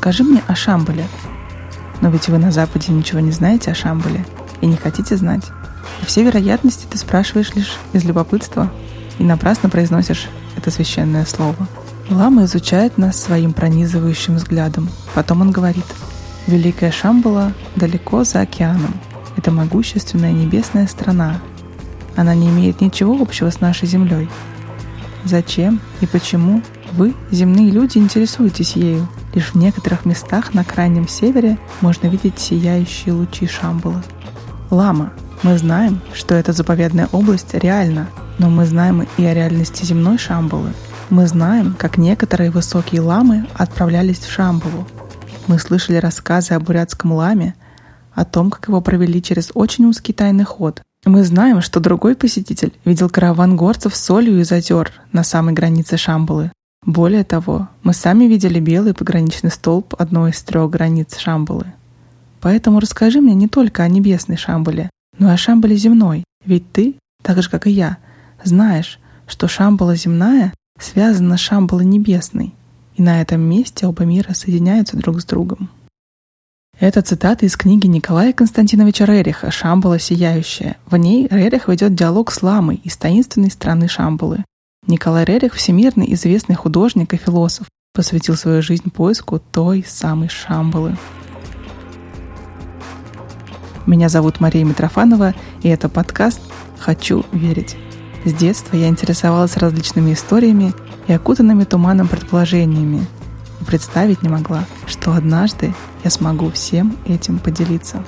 Расскажи мне о Шамбале. Но ведь вы на Западе ничего не знаете о Шамбале и не хотите знать. По всей вероятности ты спрашиваешь лишь из любопытства и напрасно произносишь это священное слово. Лама изучает нас своим пронизывающим взглядом. Потом он говорит, «Великая Шамбала далеко за океаном. Это могущественная небесная страна. Она не имеет ничего общего с нашей Землей. Зачем и почему вы, земные люди, интересуетесь ею? Лишь в некоторых местах на крайнем севере можно видеть сияющие лучи Шамбалы. Лама, мы знаем, что эта заповедная область реальна, но мы знаем и о реальности земной Шамбалы. Мы знаем, как некоторые высокие ламы отправлялись в Шамбалу. Мы слышали рассказы о бурятском ламе, о том, как его провели через очень узкий тайный ход. Мы знаем, что другой посетитель видел караван горцев с солью из озер на самой границе Шамбалы. Более того, мы сами видели белый пограничный столб одной из трех границ Шамбалы. Поэтому расскажи мне не только о небесной Шамбале, но и о Шамбале земной, ведь ты, так же как и я, знаешь, что Шамбала земная связана с Шамбалой небесной, и на этом месте оба мира соединяются друг с другом. Это цитата из книги Николая Константиновича Рериха «Шамбала сияющая». В ней Рерих ведет диалог с ламой из таинственной страны Шамбалы. Николай Рерих – всемирно известный художник и философ, посвятил свою жизнь поиску той самой Шамбалы. Меня зовут Мария Митрофанова, и это подкаст «Хочу верить». С детства я интересовалась различными историями и окутанными туманом предположениями, и представить не могла, что однажды я смогу всем этим поделиться.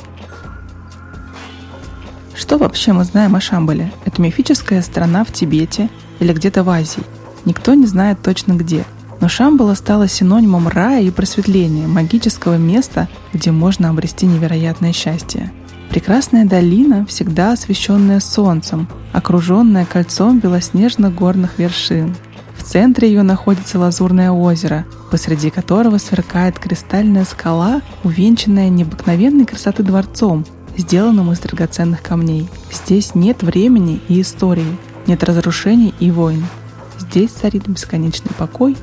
Что вообще мы знаем о Шамбале? Это мифическая страна в Тибете или где-то в Азии. Никто не знает точно где. Но Шамбала стала синонимом рая и просветления, магического места, где можно обрести невероятное счастье. Прекрасная долина, всегда освещенная солнцем, окруженная кольцом белоснежных горных вершин. В центре ее находится лазурное озеро, посреди которого сверкает кристальная скала, увенчанная необыкновенной красоты дворцом, сделанным из драгоценных камней. Здесь нет времени и истории, нет разрушений и войн. Здесь царит бесконечный покой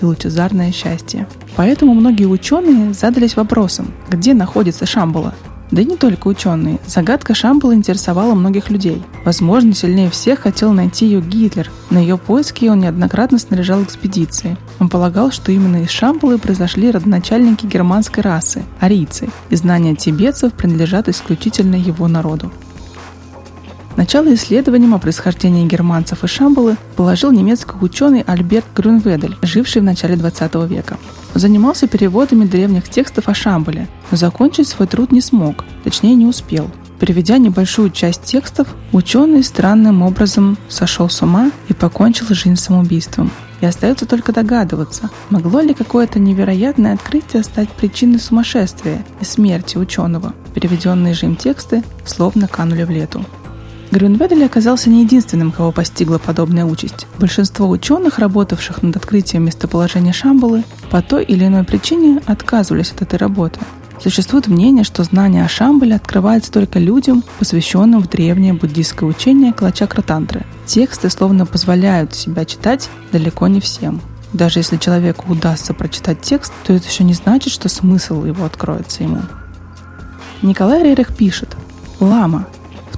и лучезарное счастье. Поэтому многие ученые задались вопросом, где находится Шамбала – да и не только ученые. Загадка Шамбала интересовала многих людей. Возможно, сильнее всех хотел найти ее Гитлер. На ее поиски он неоднократно снаряжал экспедиции. Он полагал, что именно из Шамбалы произошли родоначальники германской расы – арийцы, и знания тибетцев принадлежат исключительно его народу. Начало исследованиям о происхождении германцев и Шамбалы положил немецкий ученый Альберт Грюнведель, живший в начале 20 века. Занимался переводами древних текстов о Шамбале, но закончить свой труд не смог, точнее не успел. Переведя небольшую часть текстов, ученый странным образом сошел с ума и покончил жизнь самоубийством. И остается только догадываться, могло ли какое-то невероятное открытие стать причиной сумасшествия и смерти ученого. Переведенные же им тексты словно канули в лету. Грюнведель оказался не единственным, кого постигла подобная участь. Большинство ученых, работавших над открытием местоположения Шамбалы, по той или иной причине отказывались от этой работы. Существует мнение, что знание о Шамбале открывается только людям, посвященным в древнее буддийское учение Калачакра-тантры. Тексты словно позволяют себя читать далеко не всем. Даже если человеку удастся прочитать текст, то это еще не значит, что смысл его откроется ему. Николай Рерих пишет, «Лама,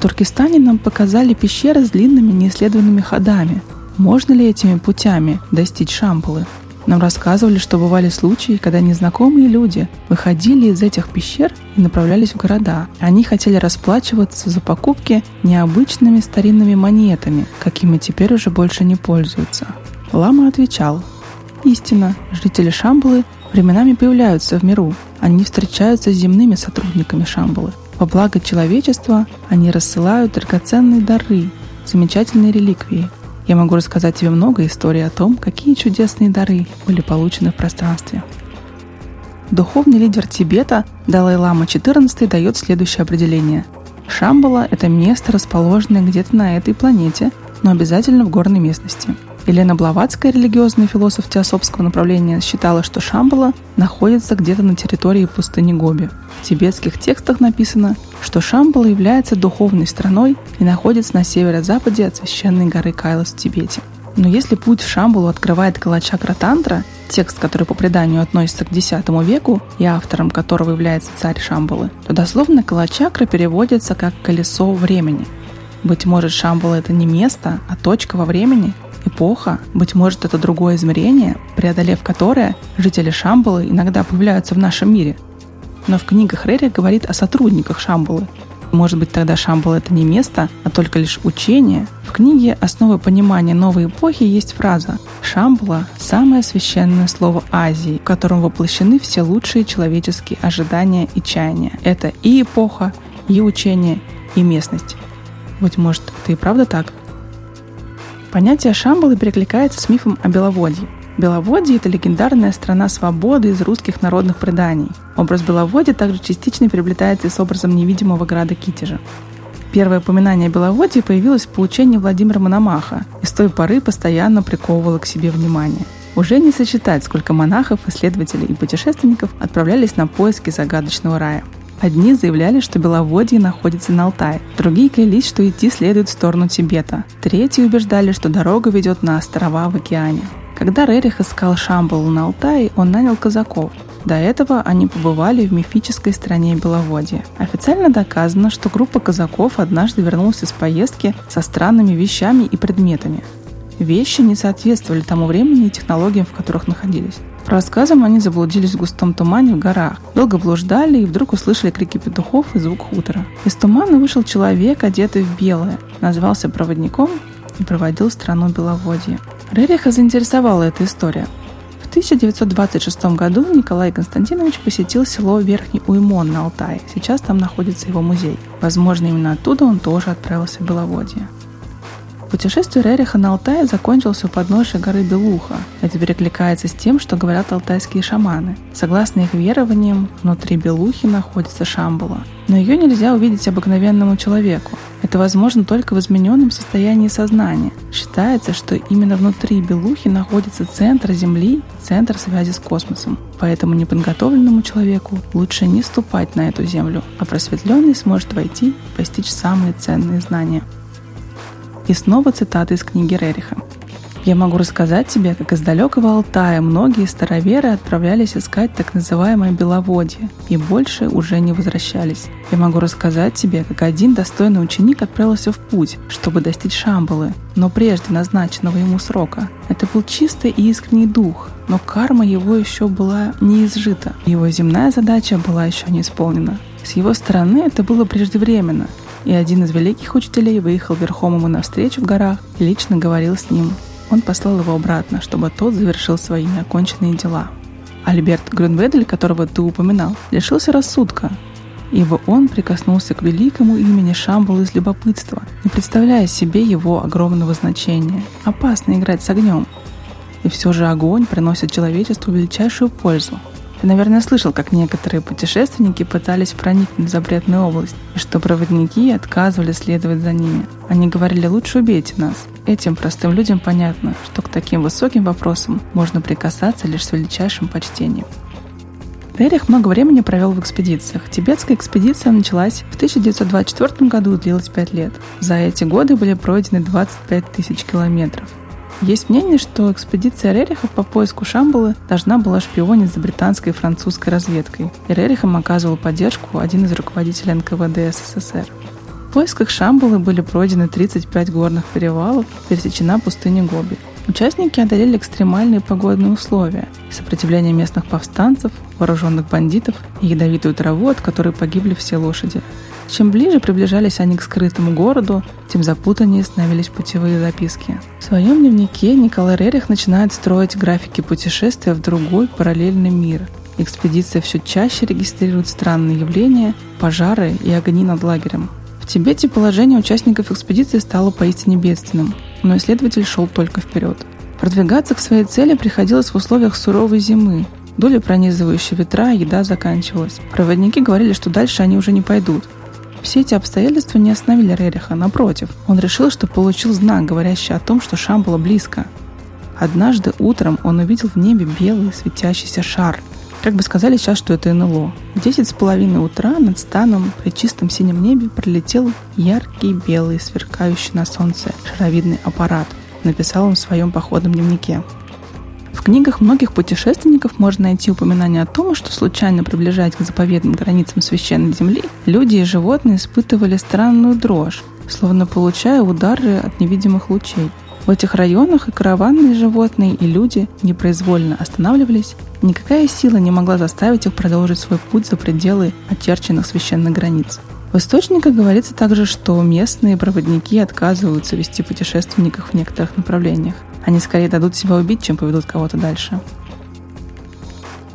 Туркестане нам показали пещеры с длинными неисследованными ходами. Можно ли этими путями достичь Шампулы? Нам рассказывали, что бывали случаи, когда незнакомые люди выходили из этих пещер и направлялись в города. Они хотели расплачиваться за покупки необычными старинными монетами, какими теперь уже больше не пользуются. Лама отвечал, «Истина, жители Шамбалы временами появляются в миру. Они встречаются с земными сотрудниками Шамбалы. Во благо человечества они рассылают драгоценные дары, замечательные реликвии. Я могу рассказать тебе много историй о том, какие чудесные дары были получены в пространстве. Духовный лидер Тибета Далай-Лама XIV дает следующее определение. Шамбала – это место, расположенное где-то на этой планете, но обязательно в горной местности – Елена Блаватская, религиозный философ теософского направления, считала, что Шамбала находится где-то на территории пустыни Гоби. В тибетских текстах написано, что Шамбала является духовной страной и находится на северо-западе от священной горы Кайлас в Тибете. Но если путь в Шамбулу открывает Калачакра Тантра, текст, который по преданию относится к X веку и автором которого является царь Шамбулы, то дословно Калачакра переводится как «колесо времени». Быть может, Шамбула — это не место, а точка во времени, эпоха, быть может, это другое измерение, преодолев которое жители Шамбулы иногда появляются в нашем мире. Но в книгах Рерих говорит о сотрудниках Шамбулы, может быть, тогда Шамбал — это не место, а только лишь учение? В книге «Основы понимания новой эпохи» есть фраза «Шамбала — самое священное слово Азии, в котором воплощены все лучшие человеческие ожидания и чаяния. Это и эпоха, и учение, и местность». Быть может, это и правда так? Понятие Шамбалы перекликается с мифом о Беловодье — Беловодье – это легендарная страна свободы из русских народных преданий. Образ Беловодья также частично переплетается с образом невидимого града Китежа. Первое упоминание о Беловодье появилось в получении Владимира Мономаха и с той поры постоянно приковывало к себе внимание. Уже не сосчитать, сколько монахов, исследователей и путешественников отправлялись на поиски загадочного рая. Одни заявляли, что Беловодье находится на Алтае, другие клялись, что идти следует в сторону Тибета, третьи убеждали, что дорога ведет на острова в океане. Когда Рерих искал Шамбалу на Алтае, он нанял казаков. До этого они побывали в мифической стране Беловодья. Официально доказано, что группа казаков однажды вернулась из поездки со странными вещами и предметами. Вещи не соответствовали тому времени и технологиям, в которых находились. По рассказам они заблудились в густом тумане в горах, долго блуждали и вдруг услышали крики петухов и звук хутора. Из тумана вышел человек, одетый в белое, назвался проводником и проводил страну Беловодье. Рериха заинтересовала эта история. В 1926 году Николай Константинович посетил село Верхний Уймон на Алтае. Сейчас там находится его музей. Возможно, именно оттуда он тоже отправился в Беловодье. Путешествие Рериха на Алтай закончилось у подножия горы Белуха. Это перекликается с тем, что говорят алтайские шаманы. Согласно их верованиям, внутри Белухи находится Шамбула. Но ее нельзя увидеть обыкновенному человеку. Это возможно только в измененном состоянии сознания. Считается, что именно внутри Белухи находится центр Земли, центр связи с космосом. Поэтому неподготовленному человеку лучше не ступать на эту Землю, а просветленный сможет войти и постичь самые ценные знания. И снова цитата из книги Рериха. Я могу рассказать тебе, как из далекого Алтая многие староверы отправлялись искать так называемое Беловодье и больше уже не возвращались. Я могу рассказать тебе, как один достойный ученик отправился в путь, чтобы достичь Шамбалы, но прежде назначенного ему срока. Это был чистый и искренний дух, но карма его еще была не изжита. Его земная задача была еще не исполнена. С его стороны это было преждевременно, и один из великих учителей выехал верхом ему навстречу в горах и лично говорил с ним. Он послал его обратно, чтобы тот завершил свои неоконченные дела. Альберт Грюнведель, которого ты упоминал, лишился рассудка, ибо он прикоснулся к великому имени Шамбал из любопытства, не представляя себе его огромного значения. Опасно играть с огнем. И все же огонь приносит человечеству величайшую пользу – ты, наверное, слышал, как некоторые путешественники пытались проникнуть в запретную область, и что проводники отказывали следовать за ними. Они говорили, лучше убейте нас. Этим простым людям понятно, что к таким высоким вопросам можно прикасаться лишь с величайшим почтением. Рерих много времени провел в экспедициях. Тибетская экспедиция началась в 1924 году и длилась 5 лет. За эти годы были пройдены 25 тысяч километров. Есть мнение, что экспедиция Рерихов по поиску Шамбалы должна была шпионить за британской и французской разведкой, и Рерихам оказывал поддержку один из руководителей НКВД СССР. В поисках Шамбалы были пройдены 35 горных перевалов, пересечена пустыня Гоби. Участники одолели экстремальные погодные условия, сопротивление местных повстанцев, вооруженных бандитов и ядовитую траву, от которой погибли все лошади. Чем ближе приближались они к скрытому городу, тем запутаннее становились путевые записки. В своем дневнике Николай Рерих начинает строить графики путешествия в другой параллельный мир. Экспедиция все чаще регистрирует странные явления, пожары и огни над лагерем. В Тибете положение участников экспедиции стало поистине бедственным, но исследователь шел только вперед. Продвигаться к своей цели приходилось в условиях суровой зимы. Доли пронизывающие ветра, еда заканчивалась. Проводники говорили, что дальше они уже не пойдут, все эти обстоятельства не остановили Рериха, напротив, он решил, что получил знак, говорящий о том, что Шамбала близко. Однажды утром он увидел в небе белый светящийся шар. Как бы сказали сейчас, что это НЛО. В десять с половиной утра над станом при чистом синем небе пролетел яркий белый, сверкающий на солнце шаровидный аппарат. написал он в своем походном дневнике. В книгах многих путешественников можно найти упоминание о том, что случайно приближаясь к заповедным границам священной земли, люди и животные испытывали странную дрожь, словно получая удары от невидимых лучей. В этих районах и караванные животные, и люди непроизвольно останавливались. Никакая сила не могла заставить их продолжить свой путь за пределы очерченных священных границ. В источниках говорится также, что местные проводники отказываются вести путешественников в некоторых направлениях. Они скорее дадут себя убить, чем поведут кого-то дальше.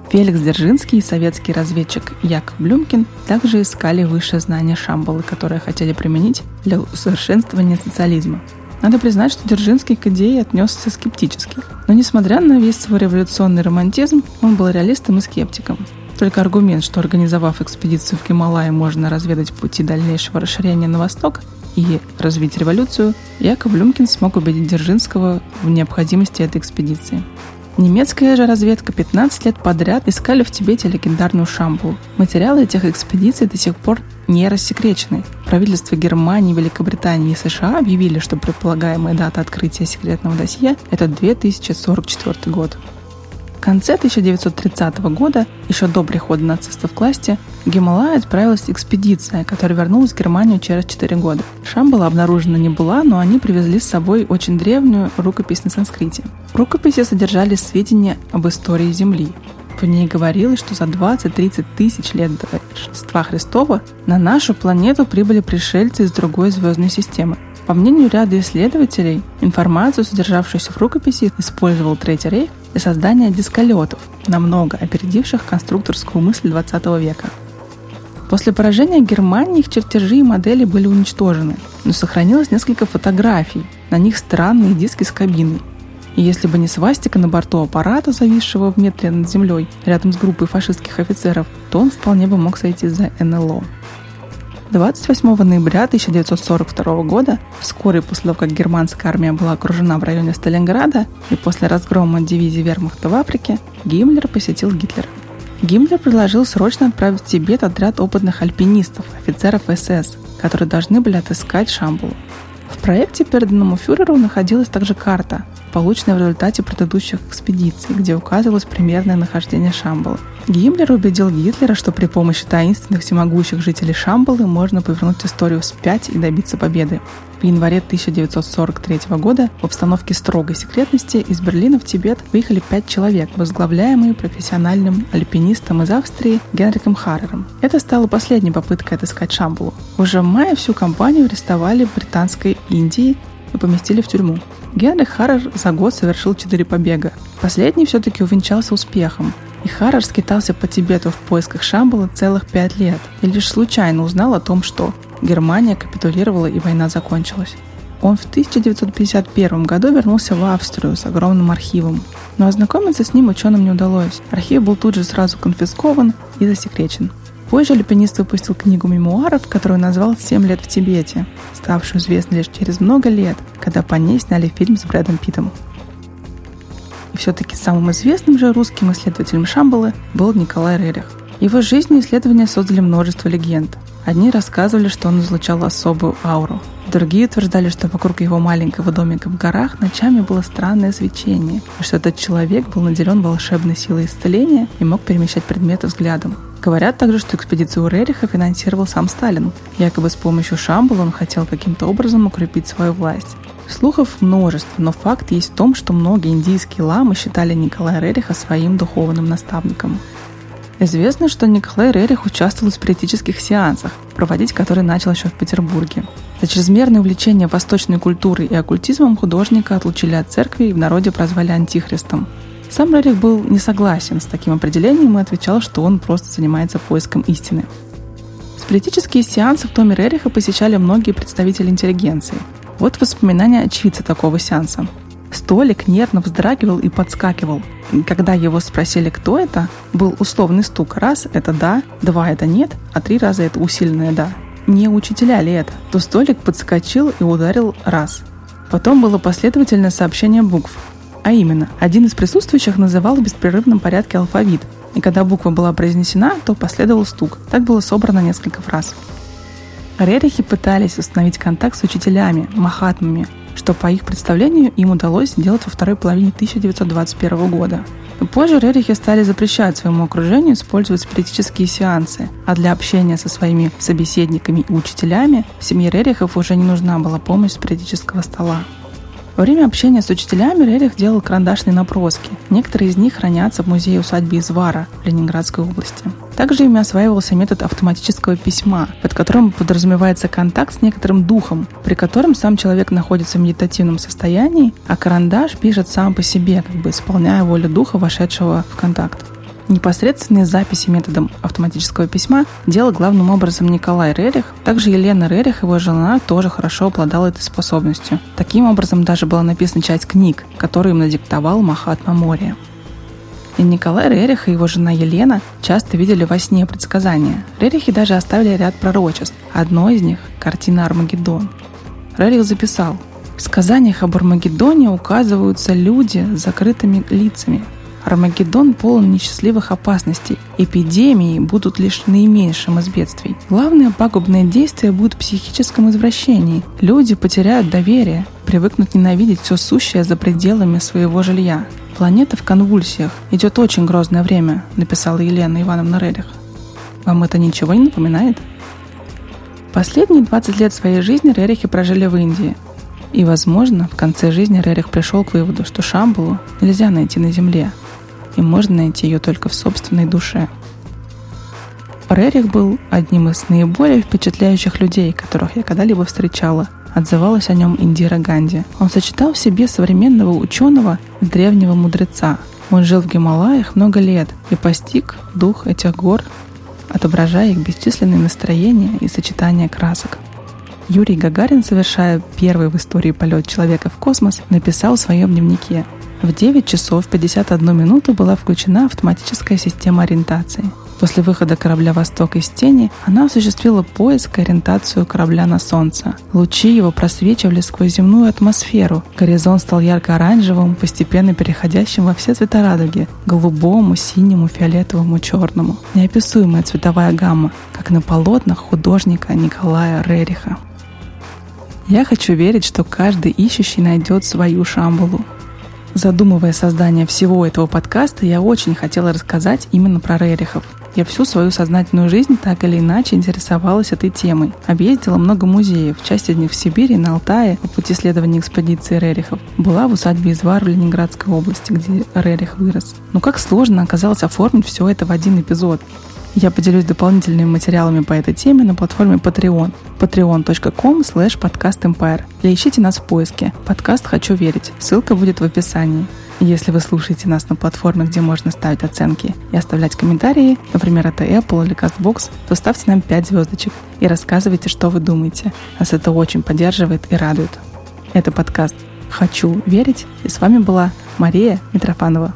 Феликс Дзержинский и советский разведчик Яков Блюмкин также искали высшее знание Шамбалы, которое хотели применить для усовершенствования социализма. Надо признать, что Дзержинский к идее отнесся скептически. Но несмотря на весь свой революционный романтизм, он был реалистом и скептиком. Только аргумент, что организовав экспедицию в Гималайи можно разведать пути дальнейшего расширения на восток и развить революцию, Яков Люмкин смог убедить Дзержинского в необходимости этой экспедиции. Немецкая же разведка 15 лет подряд искали в Тибете легендарную Шамбу. Материалы этих экспедиций до сих пор не рассекречены. Правительства Германии, Великобритании и США объявили, что предполагаемая дата открытия секретного досье – это 2044 год. В конце 1930 года, еще до прихода нацистов к власти, в Гималай отправилась экспедиция, которая вернулась в Германию через 4 года. Шамбала обнаружена не была, но они привезли с собой очень древнюю рукопись на санскрите. В рукописи содержались сведения об истории Земли. В ней говорилось, что за 20-30 тысяч лет до Рождества Христова на нашу планету прибыли пришельцы из другой звездной системы. По мнению ряда исследователей, информацию, содержавшуюся в рукописи, использовал Третий рейх для создания дисколетов, намного опередивших конструкторскую мысль 20 века. После поражения Германии их чертежи и модели были уничтожены, но сохранилось несколько фотографий. На них странные диски с кабиной. И если бы не свастика на борту аппарата, зависшего в метре над землей, рядом с группой фашистских офицеров, то он вполне бы мог сойти за НЛО. 28 ноября 1942 года, вскоре после того, как германская армия была окружена в районе Сталинграда и после разгрома дивизии вермахта в Африке, Гиммлер посетил Гитлера. Гиммлер предложил срочно отправить в Тибет отряд опытных альпинистов, офицеров СС, которые должны были отыскать Шамбулу. В проекте, переданному фюреру, находилась также карта, полученная в результате предыдущих экспедиций, где указывалось примерное нахождение Шамбалы. Гиммлер убедил Гитлера, что при помощи таинственных всемогущих жителей Шамбалы можно повернуть историю вспять и добиться победы. В январе 1943 года в обстановке строгой секретности из Берлина в Тибет выехали пять человек, возглавляемые профессиональным альпинистом из Австрии Генриком Харрером. Это стало последней попыткой отыскать Шамбалу. Уже в мае всю компанию арестовали в Британской Индии и поместили в тюрьму. Генрих Харрер за год совершил четыре побега. Последний все-таки увенчался успехом. И Харрер скитался по Тибету в поисках Шамбала целых пять лет и лишь случайно узнал о том, что Германия капитулировала и война закончилась. Он в 1951 году вернулся в Австрию с огромным архивом, но ознакомиться с ним ученым не удалось. Архив был тут же сразу конфискован и засекречен. Позже альпинист выпустил книгу мемуаров, которую назвал «Семь лет в Тибете», ставшую известной лишь через много лет, когда по ней сняли фильм с Брэдом Питтом. И все-таки самым известным же русским исследователем Шамбалы был Николай Рерих. Его жизнь и исследования создали множество легенд. Одни рассказывали, что он излучал особую ауру. Другие утверждали, что вокруг его маленького домика в горах ночами было странное свечение, и что этот человек был наделен волшебной силой исцеления и мог перемещать предметы взглядом. Говорят также, что экспедицию Рериха финансировал сам Сталин. Якобы с помощью Шамбала он хотел каким-то образом укрепить свою власть. Слухов множество, но факт есть в том, что многие индийские ламы считали Николая Рериха своим духовным наставником. Известно, что Николай Рерих участвовал в спиритических сеансах, проводить которые начал еще в Петербурге. За чрезмерное увлечение восточной культурой и оккультизмом художника отлучили от церкви и в народе прозвали антихристом. Сам Рерих был не согласен с таким определением и отвечал, что он просто занимается поиском истины. Спиритические сеансы в доме Рериха посещали многие представители интеллигенции. Вот воспоминания очевидца такого сеанса. Столик нервно вздрагивал и подскакивал. Когда его спросили, кто это, был условный стук. Раз – это «да», два – это «нет», а три раза – это усиленное «да». Не учителя ли это? То столик подскочил и ударил раз. Потом было последовательное сообщение букв. А именно, один из присутствующих называл в беспрерывном порядке алфавит, и когда буква была произнесена, то последовал стук. Так было собрано несколько фраз. Рерихи пытались установить контакт с учителями, махатмами, что по их представлению им удалось сделать во второй половине 1921 года. Позже Рерихи стали запрещать своему окружению использовать спиритические сеансы, а для общения со своими собеседниками и учителями в семье Рерихов уже не нужна была помощь спиритического стола. Во время общения с учителями Рерих делал карандашные наброски. Некоторые из них хранятся в музее усадьбы Извара в Ленинградской области. Также ими осваивался метод автоматического письма, под которым подразумевается контакт с некоторым духом, при котором сам человек находится в медитативном состоянии, а карандаш пишет сам по себе, как бы исполняя волю духа, вошедшего в контакт. Непосредственные записи методом автоматического письма делал главным образом Николай Рерих. Также Елена Рерих, его жена, тоже хорошо обладала этой способностью. Таким образом, даже была написана часть книг, которые им надиктовал Махатма Мори. И Николай Рерих и его жена Елена часто видели во сне предсказания. Рерихи даже оставили ряд пророчеств. Одно из них – картина «Армагеддон». Рерих записал «В сказаниях об Армагеддоне указываются люди с закрытыми лицами, Армагеддон полон несчастливых опасностей. Эпидемии будут лишь наименьшим из бедствий. Главное пагубное действие будет в психическом извращении. Люди потеряют доверие, привыкнут ненавидеть все сущее за пределами своего жилья. Планета в конвульсиях. Идет очень грозное время, написала Елена Ивановна Рерих. Вам это ничего не напоминает? Последние 20 лет своей жизни Рерихи прожили в Индии. И, возможно, в конце жизни Рерих пришел к выводу, что Шамбулу нельзя найти на Земле, и можно найти ее только в собственной душе. Рерих был одним из наиболее впечатляющих людей, которых я когда-либо встречала. Отзывалась о нем Индира Ганди. Он сочетал в себе современного ученого и древнего мудреца. Он жил в Гималаях много лет и постиг дух этих гор, отображая их бесчисленные настроения и сочетания красок. Юрий Гагарин, совершая первый в истории полет человека в космос, написал в своем дневнике в 9 часов 51 минуту была включена автоматическая система ориентации. После выхода корабля «Восток» из тени она осуществила поиск и ориентацию корабля на Солнце. Лучи его просвечивали сквозь земную атмосферу. Горизонт стал ярко-оранжевым, постепенно переходящим во все цвета радуги – голубому, синему, фиолетовому, черному. Неописуемая цветовая гамма, как на полотнах художника Николая Рериха. Я хочу верить, что каждый ищущий найдет свою Шамбулу, Задумывая создание всего этого подкаста, я очень хотела рассказать именно про Рерихов. Я всю свою сознательную жизнь так или иначе интересовалась этой темой. Объездила много музеев, часть из них в Сибири, на Алтае, по пути исследования экспедиции Рерихов. Была в усадьбе Извар в Ленинградской области, где Рерих вырос. Но как сложно оказалось оформить все это в один эпизод. Я поделюсь дополнительными материалами по этой теме на платформе Patreon patreon.com slash podcastempire или ищите нас в поиске «Подкаст Хочу верить». Ссылка будет в описании. Если вы слушаете нас на платформе, где можно ставить оценки и оставлять комментарии, например, это Apple или CastBox, то ставьте нам 5 звездочек и рассказывайте, что вы думаете. Нас это очень поддерживает и радует. Это подкаст «Хочу верить» и с вами была Мария Митрофанова.